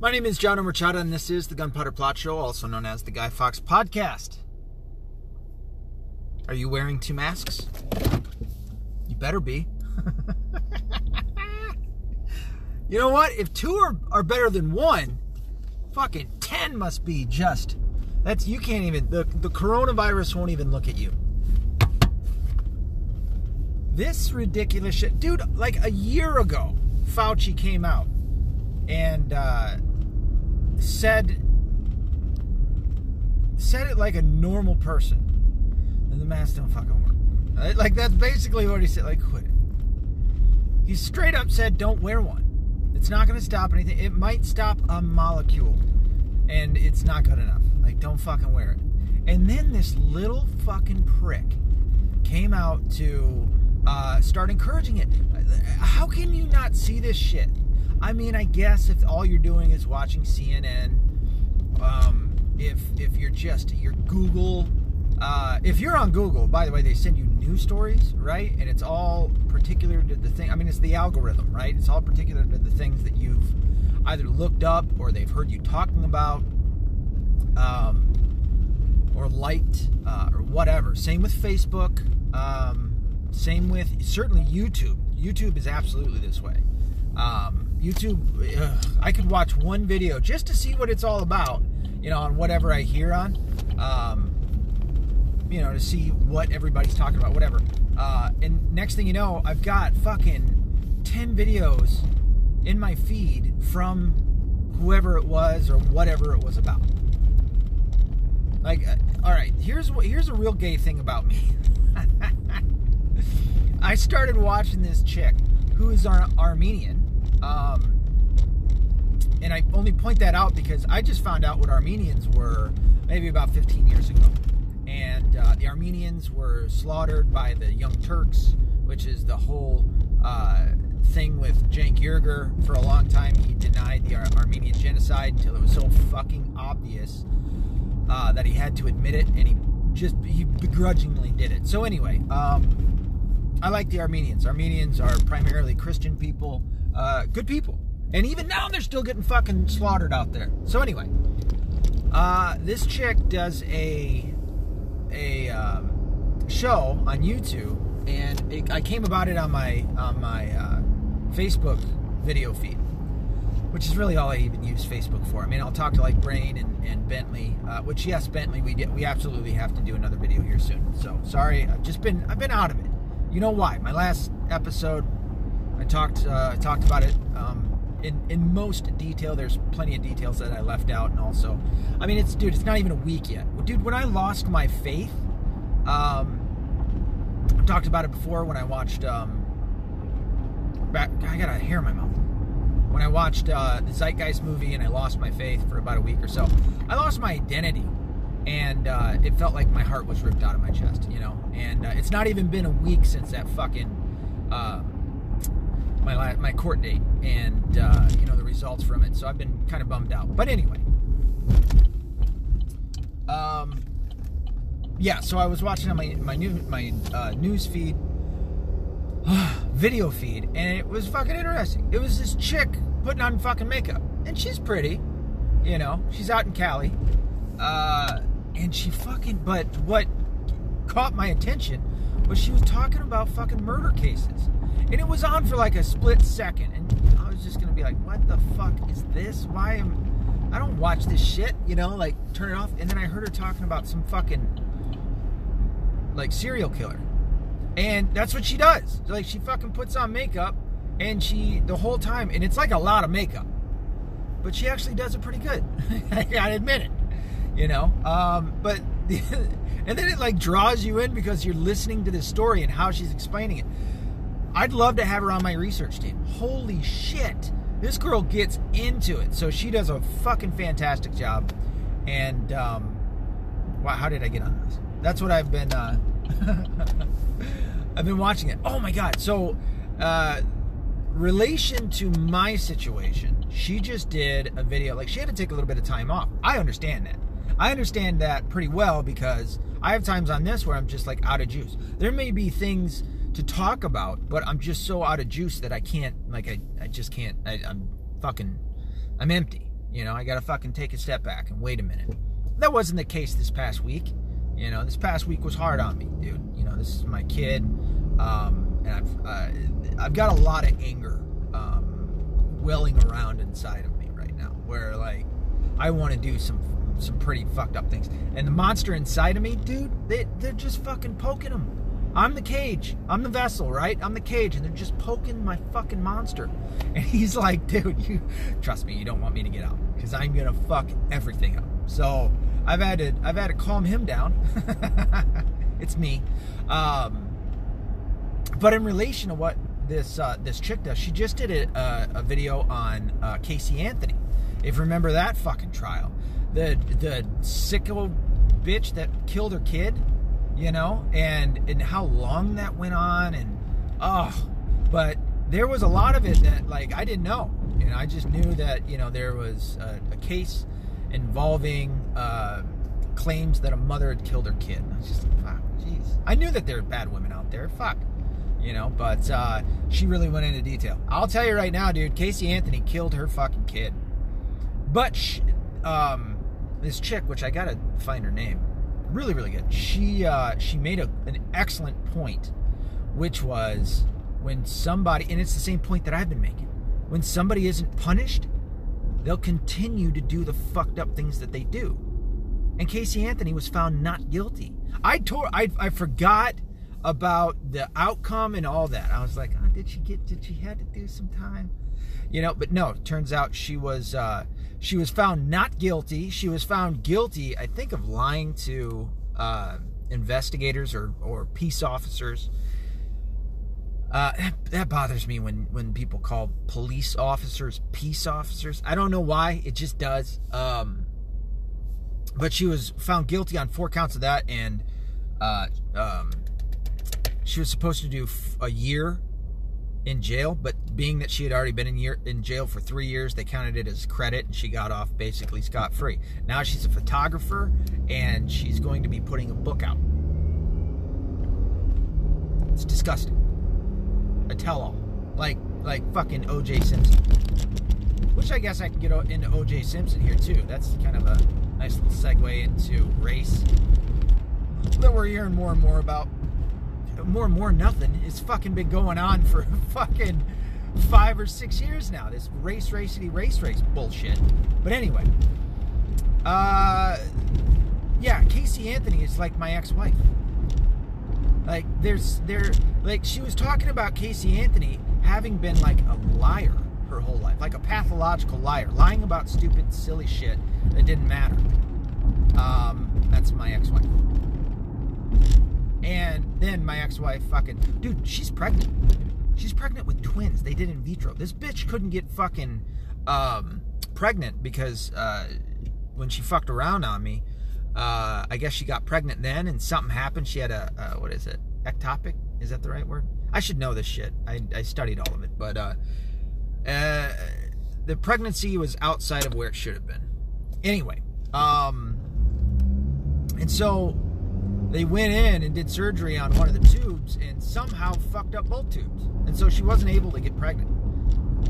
My name is John Omerchada, and this is the Gunpowder Plot Show, also known as the Guy Fawkes Podcast. Are you wearing two masks? You better be. you know what? If two are, are better than one, fucking ten must be just. That's you can't even the the coronavirus won't even look at you. This ridiculous shit, dude. Like a year ago, Fauci came out and uh, said said it like a normal person. And the masks don't fucking work. Like that's basically what he said. Like quit it. He straight up said, "Don't wear one. It's not going to stop anything. It might stop a molecule, and it's not good enough. Like don't fucking wear it." And then this little fucking prick came out to uh, start encouraging it. How can you not see this shit? I mean, I guess if all you're doing is watching CNN, um, if if you're just your Google, uh, if you're on Google, by the way, they send you news stories, right? And it's all particular to the thing. I mean, it's the algorithm, right? It's all particular to the things that you've either looked up or they've heard you talking about, um, or liked, uh, or whatever. Same with Facebook. Um, same with certainly YouTube. YouTube is absolutely this way. Um, YouTube, ugh, I could watch one video just to see what it's all about, you know, on whatever I hear on, um, you know, to see what everybody's talking about, whatever. Uh, and next thing you know, I've got fucking 10 videos in my feed from whoever it was or whatever it was about. Like, uh, all right, here's what here's a real gay thing about me. I started watching this chick who is Ar- Armenian. Um, and I only point that out because I just found out what Armenians were maybe about 15 years ago. And uh, the Armenians were slaughtered by the Young Turks, which is the whole uh, thing with Cenk Uygur. For a long time, he denied the Ar- Armenian genocide until it was so fucking obvious uh, that he had to admit it, and he just he begrudgingly did it. So anyway, um, I like the Armenians. Armenians are primarily Christian people, uh, good people, and even now they're still getting fucking slaughtered out there. So anyway, uh, this chick does a a um, show on YouTube, and it, I came about it on my on my uh, Facebook video feed which is really all I even use Facebook for. I mean, I'll talk to like Brain and, and Bentley, uh, which yes, Bentley, we we absolutely have to do another video here soon. So sorry, I've just been I've been out of it. You know why? My last episode, I talked uh, talked about it um, in in most detail. There's plenty of details that I left out, and also, I mean, it's dude, it's not even a week yet, dude. When I lost my faith, um, I talked about it before when I watched. Um, back, I got a hair in my mouth when I watched uh, the Zeitgeist movie and I lost my faith for about a week or so, I lost my identity, and uh, it felt like my heart was ripped out of my chest, you know. And uh, it's not even been a week since that fucking uh, my my court date, and uh, you know the results from it. So I've been kind of bummed out. But anyway, um, yeah. So I was watching on my my new my uh, news feed video feed, and it was fucking interesting. It was this chick putting on fucking makeup, and she's pretty, you know. She's out in Cali, uh, and she fucking. But what caught my attention was she was talking about fucking murder cases, and it was on for like a split second, and I was just gonna be like, "What the fuck is this? Why am I don't watch this shit?" You know, like turn it off. And then I heard her talking about some fucking like serial killer and that's what she does. Like she fucking puts on makeup and she the whole time and it's like a lot of makeup. But she actually does it pretty good. I gotta admit it. You know? Um, but and then it like draws you in because you're listening to this story and how she's explaining it. I'd love to have her on my research team. Holy shit. This girl gets into it. So she does a fucking fantastic job. And um wow, how did I get on this? That's what I've been uh I've been watching it. Oh my god! So, uh, relation to my situation, she just did a video. Like she had to take a little bit of time off. I understand that. I understand that pretty well because I have times on this where I'm just like out of juice. There may be things to talk about, but I'm just so out of juice that I can't. Like I, I just can't. I, I'm fucking. I'm empty. You know, I got to fucking take a step back and wait a minute. That wasn't the case this past week. You know, this past week was hard on me, dude. You know, this is my kid, um, and I've uh, I've got a lot of anger um, welling around inside of me right now, where like I want to do some some pretty fucked up things, and the monster inside of me, dude, they they're just fucking poking them. I'm the cage. I'm the vessel, right? I'm the cage, and they're just poking my fucking monster. And he's like, dude, you trust me, you don't want me to get out because I'm gonna fuck everything up. So I've had to I've had to calm him down. it's me. Um, but in relation to what this uh, this chick does, she just did a, a, a video on uh, Casey Anthony. If you remember that fucking trial, the the sicko bitch that killed her kid, you know, and and how long that went on, and oh, but there was a lot of it that like I didn't know, and I just knew that you know there was a, a case involving uh, claims that a mother had killed her kid. I was just like, fuck, jeez. I knew that there are bad women out there. Fuck. You know, but uh, she really went into detail. I'll tell you right now, dude, Casey Anthony killed her fucking kid. But she, um, this chick, which I gotta find her name, really, really good. She uh, she made a, an excellent point, which was when somebody, and it's the same point that I've been making. When somebody isn't punished, they'll continue to do the fucked up things that they do. And Casey Anthony was found not guilty. I tore, I, I forgot about the outcome and all that. I was like, oh, did she get? Did she had to do some time? You know, but no. Turns out she was uh, she was found not guilty. She was found guilty, I think, of lying to uh, investigators or or peace officers. Uh, that bothers me when when people call police officers peace officers. I don't know why. It just does. Um, but she was found guilty on four counts of that, and uh, um, she was supposed to do a year in jail, but being that she had already been in year in jail for three years, they counted it as credit, and she got off basically scot free. Now she's a photographer, and she's going to be putting a book out. It's disgusting. A tell-all, like like fucking O.J. Simpson. Which I guess I can get into O.J. Simpson here too. That's kind of a nice little segue into race that we're hearing more and more about more and more nothing. It's fucking been going on for fucking five or six years now. This race, racity, race, race bullshit. But anyway, uh, yeah, Casey Anthony is like my ex-wife. Like, there's there, like she was talking about Casey Anthony having been like a liar her whole life, like a pathological liar, lying about stupid, silly shit that didn't matter. Um, that's my ex-wife. And then my ex-wife fucking dude, she's pregnant. She's pregnant with twins. They did in vitro. This bitch couldn't get fucking um, pregnant because uh, when she fucked around on me, uh, I guess she got pregnant then, and something happened. She had a uh, what is it? Ectopic? Is that the right word? I should know this shit. I, I studied all of it, but uh, uh, the pregnancy was outside of where it should have been. Anyway, um, and so they went in and did surgery on one of the tubes and somehow fucked up both tubes. And so she wasn't able to get pregnant.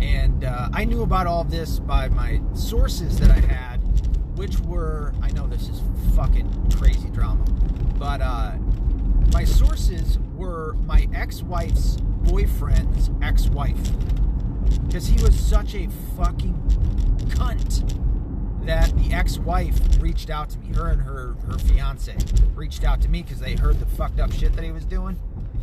And uh, I knew about all this by my sources that I had, which were, I know this is fucking crazy drama, but uh, my sources were my ex wife's boyfriend's ex wife. Because he was such a fucking cunt that the ex-wife reached out to me. Her and her her fiance reached out to me because they heard the fucked up shit that he was doing,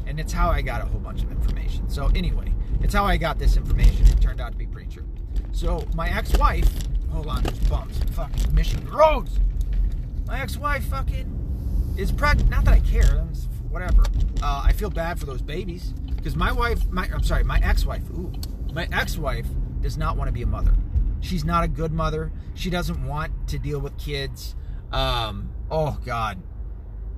and it's how I got a whole bunch of information. So anyway, it's how I got this information. It turned out to be pretty true. So my ex-wife, hold on, there's bumps, fucking Michigan roads. My ex-wife fucking is pregnant. Not that I care, whatever. Uh, I feel bad for those babies because my wife, my I'm sorry, my ex-wife. Ooh, my ex-wife does not want to be a mother. She's not a good mother. She doesn't want to deal with kids. Um, oh God,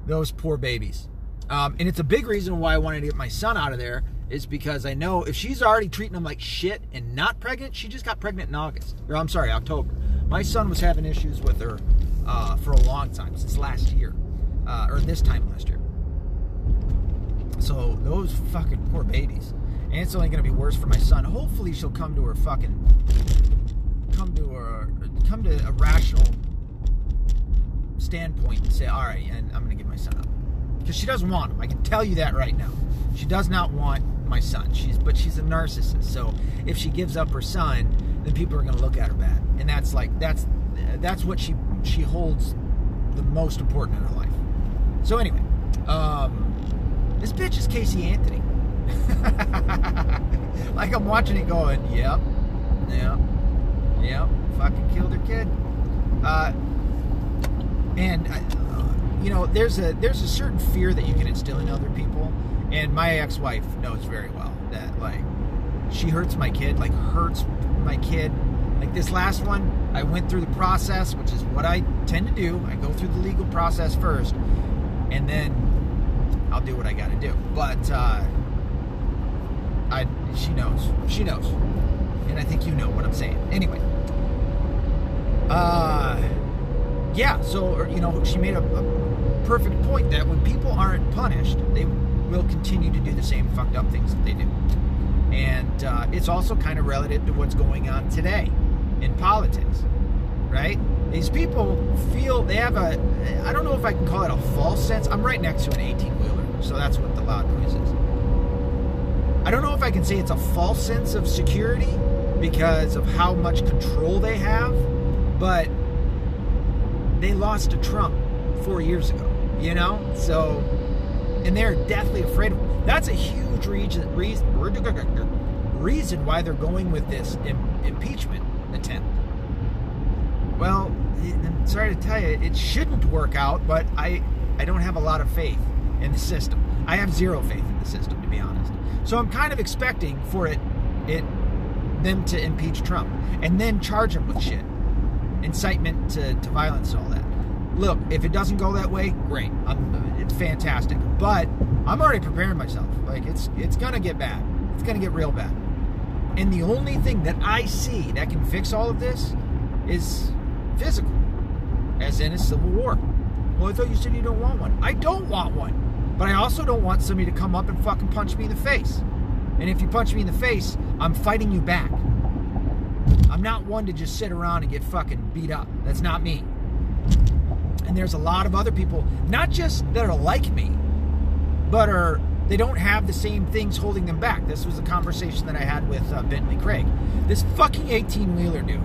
those poor babies. Um, and it's a big reason why I wanted to get my son out of there is because I know if she's already treating him like shit and not pregnant, she just got pregnant in August. Or I'm sorry, October. My son was having issues with her uh, for a long time, since last year, uh, or this time last year. So those fucking poor babies. And it's only going to be worse for my son. Hopefully she'll come to her fucking come to a rational standpoint and say, all right, and I'm going to give my son up because she doesn't want him. I can tell you that right now. She does not want my son. She's but she's a narcissist. So if she gives up her son, then people are going to look at her bad, and that's like that's that's what she she holds the most important in her life. So anyway, um, this bitch is Casey Anthony. like I'm watching it going, yep, yep, yep, fucking killed her kid. Uh, and uh, you know, there's a there's a certain fear that you can instill in other people, and my ex-wife knows very well that like she hurts my kid, like hurts my kid. Like this last one, I went through the process, which is what I tend to do. I go through the legal process first, and then I'll do what I got to do. But uh, I, she knows, she knows, and I think you know what I'm saying. Anyway, uh, yeah. So you know, she made a, a perfect point that when people aren't punished, they will continue to do the same fucked up things that they do. And uh, it's also kind of relative to what's going on today in politics, right? These people feel they have a, I don't know if I can call it a false sense. I'm right next to an 18 wheeler, so that's what the loud noise is. I don't know if I can say it's a false sense of security because of how much control they have, but they lost to Trump four years ago, you know? So, and they're deathly afraid of. That's a huge reason, reason, why they're going with this Im- impeachment attempt. Well, I'm sorry to tell you, it shouldn't work out, but I, I don't have a lot of faith in the system. I have zero faith in the system, to be honest. So I'm kind of expecting for it, it, them to impeach Trump and then charge him with shit, incitement to, to violence, and all that. Look, if it doesn't go that way, great. I'm, it's fantastic. But I'm already preparing myself. Like it's it's gonna get bad. It's gonna get real bad. And the only thing that I see that can fix all of this is physical, as in a civil war. Well, I thought you said you don't want one. I don't want one. But I also don't want somebody to come up and fucking punch me in the face. And if you punch me in the face, I'm fighting you back. I'm not one to just sit around and get fucking beat up. That's not me. And there's a lot of other people, not just that are like me, but are they don't have the same things holding them back. This was a conversation that I had with uh, Bentley Craig. This fucking 18 wheeler dude.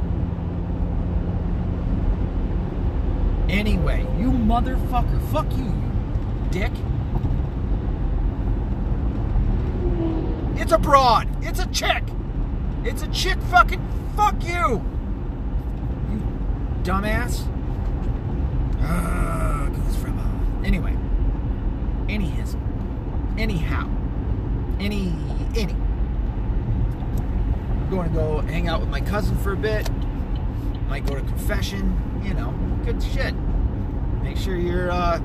Anyway, you motherfucker. Fuck you, you dick. It's a broad. It's a chick. It's a chick fucking. Fuck you. You dumbass. Uh, goes from uh, Anyway. Anyhism. Anyhow. Any. Any. I'm going to go hang out with my cousin for a bit. Might go to confession. You know, good shit. Make sure you're. Uh,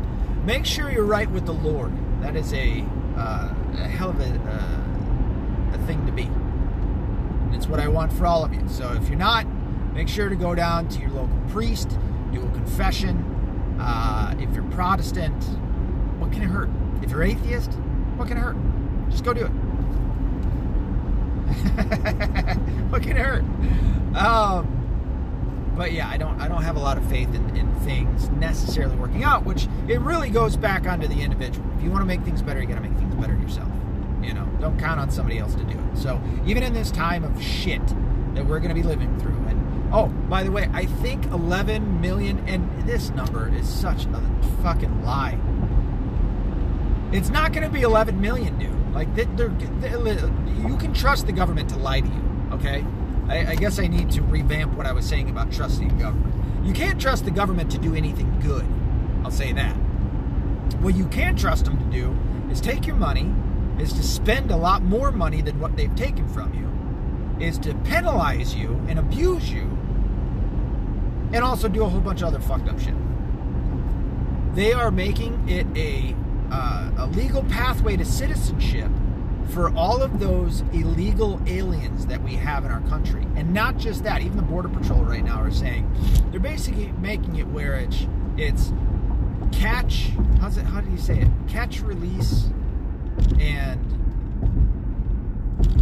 make sure you're right with the Lord. That is a, uh, a hell of a, uh, a thing to be. And it's what I want for all of you. So if you're not, make sure to go down to your local priest, do a confession. Uh, if you're Protestant, what can it hurt? If you're atheist, what can it hurt? Just go do it. what can it hurt? Um, but yeah, I don't I don't have a lot of faith in, in things necessarily working out, which it really goes back onto the individual. If you want to make things better, you got to make things better yourself. You know, don't count on somebody else to do it. So even in this time of shit that we're going to be living through, and oh, by the way, I think 11 million, and this number is such a fucking lie. It's not going to be 11 million, dude. Like, they're, they're, you can trust the government to lie to you, okay? I, I guess I need to revamp what I was saying about trusting government. You can't trust the government to do anything good. I'll say that. What you can trust them to do is take your money, is to spend a lot more money than what they've taken from you, is to penalize you and abuse you, and also do a whole bunch of other fucked up shit. They are making it a uh, a legal pathway to citizenship for all of those illegal aliens that we have in our country. And not just that, even the Border Patrol right now are saying they're basically making it where it's it's catch how's it how do you say it? Catch release and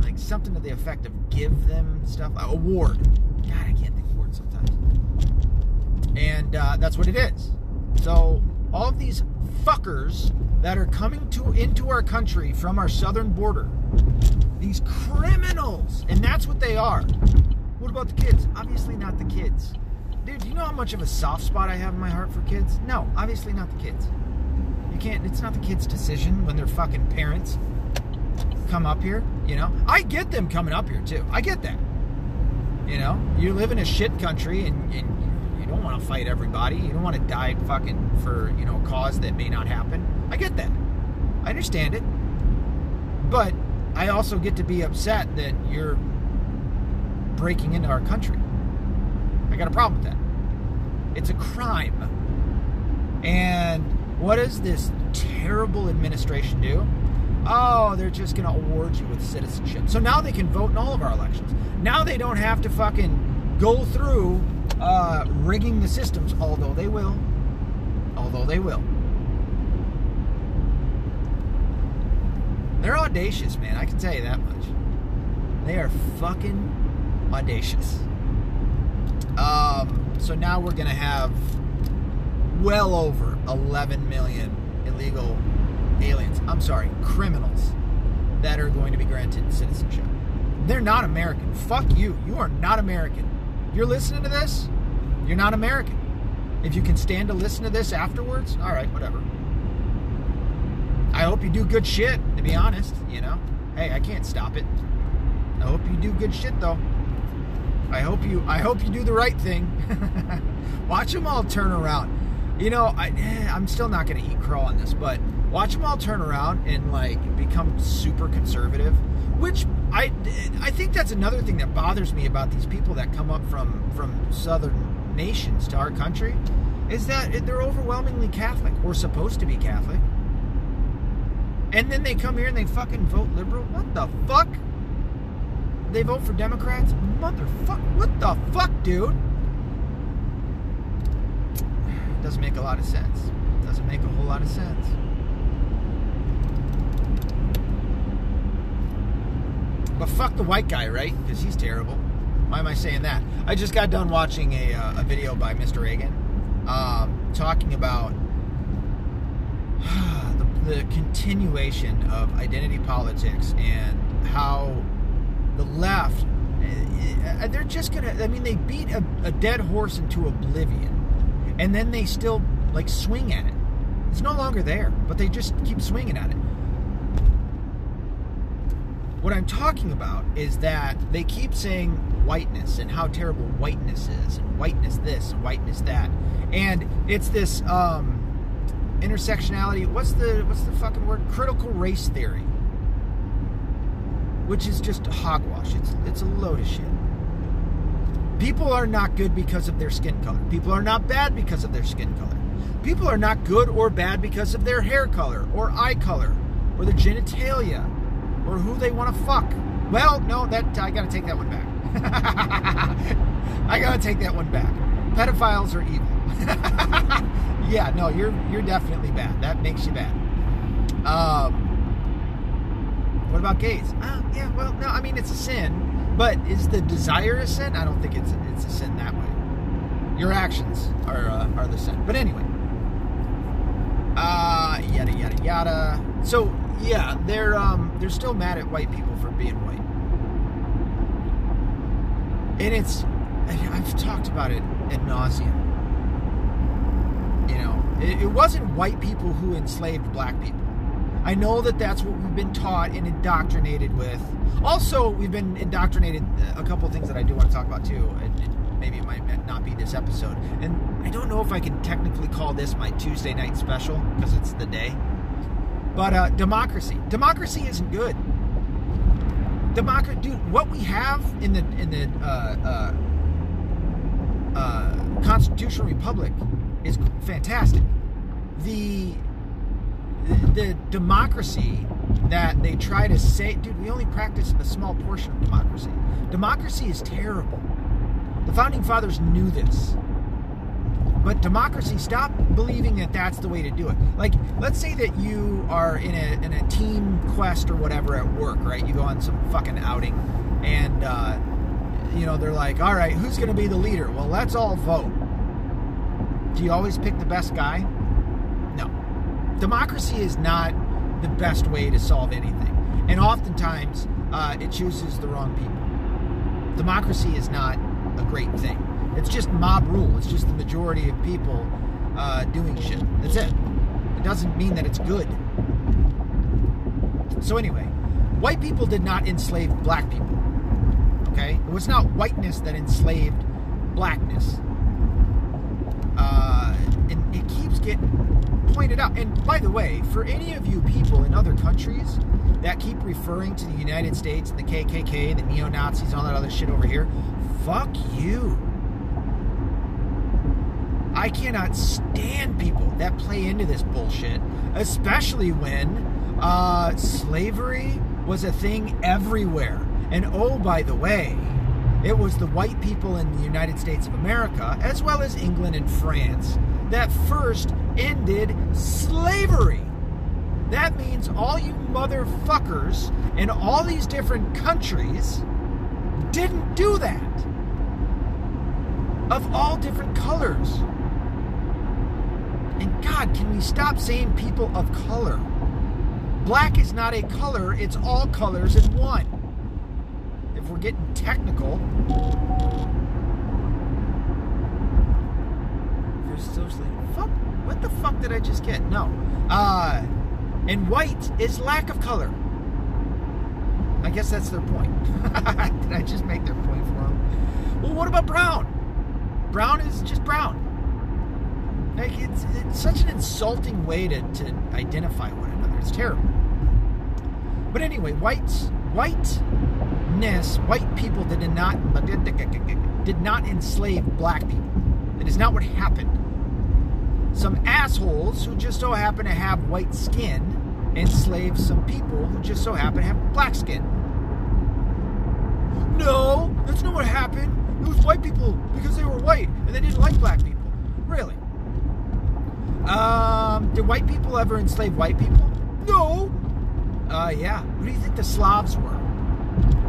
like something to the effect of give them stuff award. God, I can't think of words sometimes. And uh, that's what it is. So all of these fuckers that are coming to into our country from our southern border, these criminals, and that's what they are. What about the kids? Obviously not the kids. Dude, do you know how much of a soft spot I have in my heart for kids? No, obviously not the kids. You can't, it's not the kids' decision when their fucking parents come up here, you know? I get them coming up here too. I get that. You know, you live in a shit country and, and you don't want to fight everybody. You don't want to die fucking for, you know, a cause that may not happen. I get that. I understand it. But I also get to be upset that you're breaking into our country. I got a problem with that. It's a crime. And what does this terrible administration do? Oh, they're just going to award you with citizenship. So now they can vote in all of our elections. Now they don't have to fucking go through uh, rigging the systems, although they will. Although they will. They're audacious, man. I can tell you that much. They are fucking audacious. Um, so now we're going to have well over 11 million illegal aliens, I'm sorry, criminals that are going to be granted citizenship. They're not American. Fuck you. You are not American. You're listening to this, you're not American. If you can stand to listen to this afterwards, all right, whatever. I hope you do good shit, to be honest, you know. Hey, I can't stop it. I hope you do good shit though. I hope you I hope you do the right thing. Watch them all turn around. You know, I eh, I'm still not going to eat crow on this, but watch them all turn around and like become super conservative, which I I think that's another thing that bothers me about these people that come up from from southern nations to our country is that they're overwhelmingly Catholic or supposed to be Catholic. And then they come here and they fucking vote liberal. What the fuck? They vote for Democrats? Motherfuck. What the fuck, dude? Doesn't make a lot of sense. Doesn't make a whole lot of sense. But fuck the white guy, right? Because he's terrible. Why am I saying that? I just got done watching a, uh, a video by Mr. Reagan um, talking about the, the continuation of identity politics and how the left, uh, they're just gonna, I mean, they beat a, a dead horse into oblivion and then they still like swing at it. It's no longer there, but they just keep swinging at it. What I'm talking about is that they keep saying whiteness and how terrible whiteness is, and whiteness this and whiteness that, and it's this um, intersectionality. What's the what's the fucking word? Critical race theory, which is just hogwash. It's it's a load of shit. People are not good because of their skin color. People are not bad because of their skin color. People are not good or bad because of their hair color or eye color or their genitalia or who they want to fuck. Well, no, that I got to take that one back. I got to take that one back. Pedophiles are evil. yeah, no, you're you're definitely bad. That makes you bad. Um, what about gays? Uh, yeah, well, no, I mean it's a sin, but is the desire a sin? I don't think it's a, it's a sin that way. Your actions are uh, are the sin. But anyway, uh, yada yada yada. So yeah, they're um they're still mad at white people for being white, and it's I've talked about it ad nauseum. You know, it, it wasn't white people who enslaved black people. I know that that's what we've been taught and indoctrinated with. Also, we've been indoctrinated a couple things that I do want to talk about too. And maybe it might not be this episode. And I don't know if I can technically call this my Tuesday night special because it's the day. But uh, democracy, democracy isn't good. Democracy, dude. What we have in the in the uh, uh, uh, constitutional republic is fantastic. The the democracy that they try to say, dude, we only practice a small portion of democracy. Democracy is terrible. The founding fathers knew this. But democracy, stop believing that that's the way to do it. Like, let's say that you are in a, in a team quest or whatever at work, right? You go on some fucking outing, and, uh, you know, they're like, all right, who's going to be the leader? Well, let's all vote. Do you always pick the best guy? Democracy is not the best way to solve anything. And oftentimes, uh, it chooses the wrong people. Democracy is not a great thing. It's just mob rule. It's just the majority of people uh, doing shit. That's it. It doesn't mean that it's good. So, anyway, white people did not enslave black people. Okay? It was not whiteness that enslaved blackness. Uh, and it keeps getting pointed out. And by the way, for any of you people in other countries that keep referring to the United States and the KKK, and the neo Nazis, all that other shit over here, fuck you. I cannot stand people that play into this bullshit, especially when uh, slavery was a thing everywhere. And oh, by the way, it was the white people in the United States of America, as well as England and France, that first ended slavery. That means all you motherfuckers in all these different countries didn't do that. Of all different colors. And God, can we stop saying people of color? Black is not a color, it's all colors in one. If we're getting technical, you're socially. Fuck, what the fuck did I just get? No. Uh, and white is lack of color. I guess that's their point. did I just make their point for them? Well, what about brown? Brown is just brown. Like it's, it's such an insulting way to, to identify one another. It's terrible. But anyway, whites, whiteness, white people did not did not enslave black people. That is not what happened. Some assholes who just so happen to have white skin enslaved some people who just so happen to have black skin. No, that's not what happened. It was white people because they were white and they didn't like black people. Really? Um, did white people ever enslave white people? No. Uh, yeah. Who do you think the Slavs were?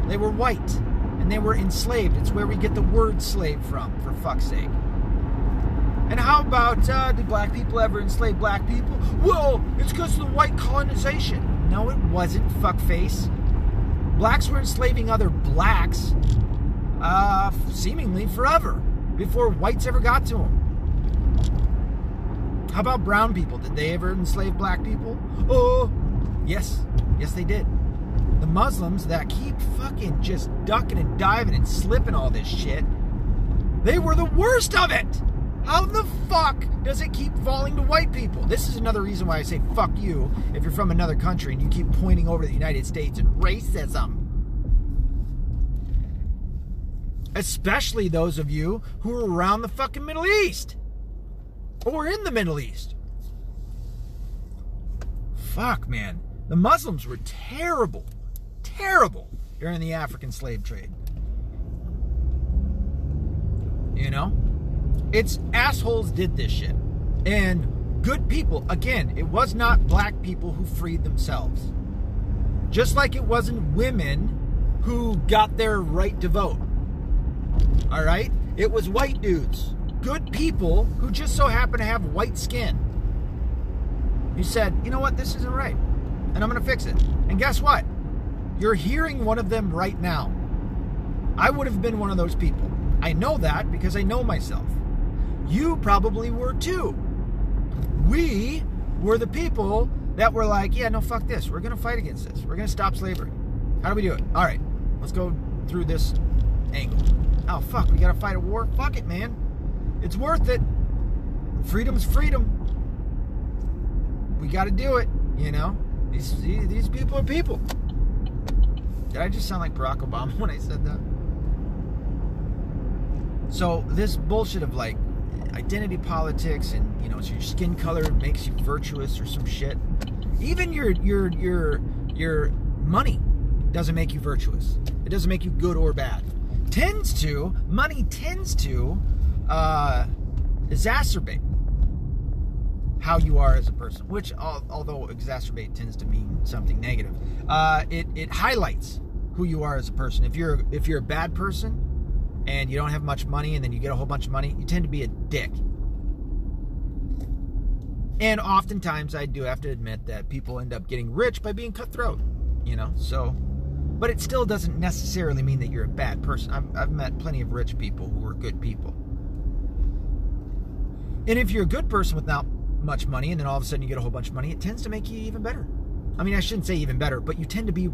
They were white and they were enslaved. It's where we get the word slave from, for fuck's sake. And how about, uh, did black people ever enslave black people? Well, it's because of the white colonization. No, it wasn't, fuckface. Blacks were enslaving other blacks, uh, seemingly forever, before whites ever got to them. How about brown people? Did they ever enslave black people? Oh, yes. Yes, they did. The Muslims that keep fucking just ducking and diving and slipping all this shit, they were the worst of it. How the fuck does it keep falling to white people? This is another reason why I say fuck you if you're from another country and you keep pointing over to the United States and racism. Especially those of you who are around the fucking Middle East or in the Middle East. Fuck, man. The Muslims were terrible, terrible during the African slave trade. You know? It's assholes did this shit. And good people, again, it was not black people who freed themselves. Just like it wasn't women who got their right to vote. All right? It was white dudes good people who just so happen to have white skin. You said, you know what, this isn't right, and I'm going to fix it. And guess what? You're hearing one of them right now. I would have been one of those people. I know that because I know myself. You probably were too. We were the people that were like, yeah, no, fuck this. We're going to fight against this. We're going to stop slavery. How do we do it? All right, let's go through this angle. Oh, fuck, we got to fight a war? Fuck it, man. It's worth it. Freedom's freedom. We got to do it, you know? These, these people are people. Did I just sound like Barack Obama when I said that? So, this bullshit of like identity politics and, you know, so your skin color makes you virtuous or some shit. Even your your your your money doesn't make you virtuous. It doesn't make you good or bad. Tends to, money tends to uh, exacerbate how you are as a person, which although exacerbate tends to mean something negative, uh, it, it highlights who you are as a person. If you're if you're a bad person and you don't have much money and then you get a whole bunch of money, you tend to be a dick. And oftentimes, I do have to admit that people end up getting rich by being cutthroat, you know? So, but it still doesn't necessarily mean that you're a bad person. I've, I've met plenty of rich people who are good people. And if you're a good person without much money and then all of a sudden you get a whole bunch of money, it tends to make you even better. I mean, I shouldn't say even better, but you tend to be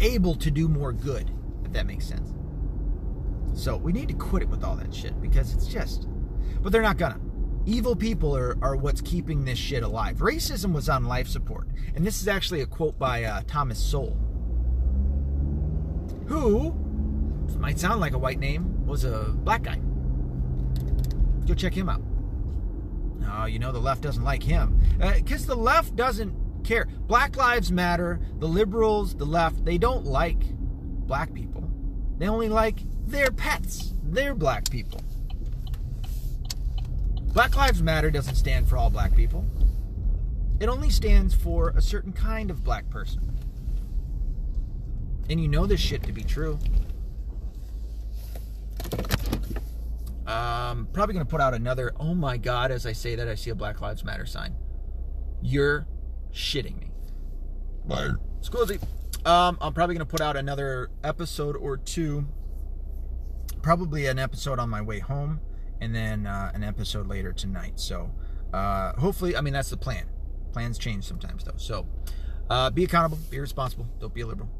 able to do more good, if that makes sense. So we need to quit it with all that shit because it's just, but they're not gonna. Evil people are, are what's keeping this shit alive. Racism was on life support. And this is actually a quote by uh, Thomas Sowell, who might sound like a white name, was a black guy. Go check him out. No, you know the left doesn't like him. Because uh, the left doesn't care. Black Lives Matter, the liberals, the left, they don't like black people. They only like their pets, They're black people. Black Lives Matter doesn't stand for all black people. It only stands for a certain kind of black person. And you know this shit to be true. Um, probably going to put out another. Oh my God, as I say that, I see a Black Lives Matter sign. You're shitting me. Bye. Squizzy. Um, I'm probably going to put out another episode or two. Probably an episode on my way home and then uh, an episode later tonight. So uh, hopefully, I mean, that's the plan. Plans change sometimes, though. So uh, be accountable, be responsible, don't be a liberal.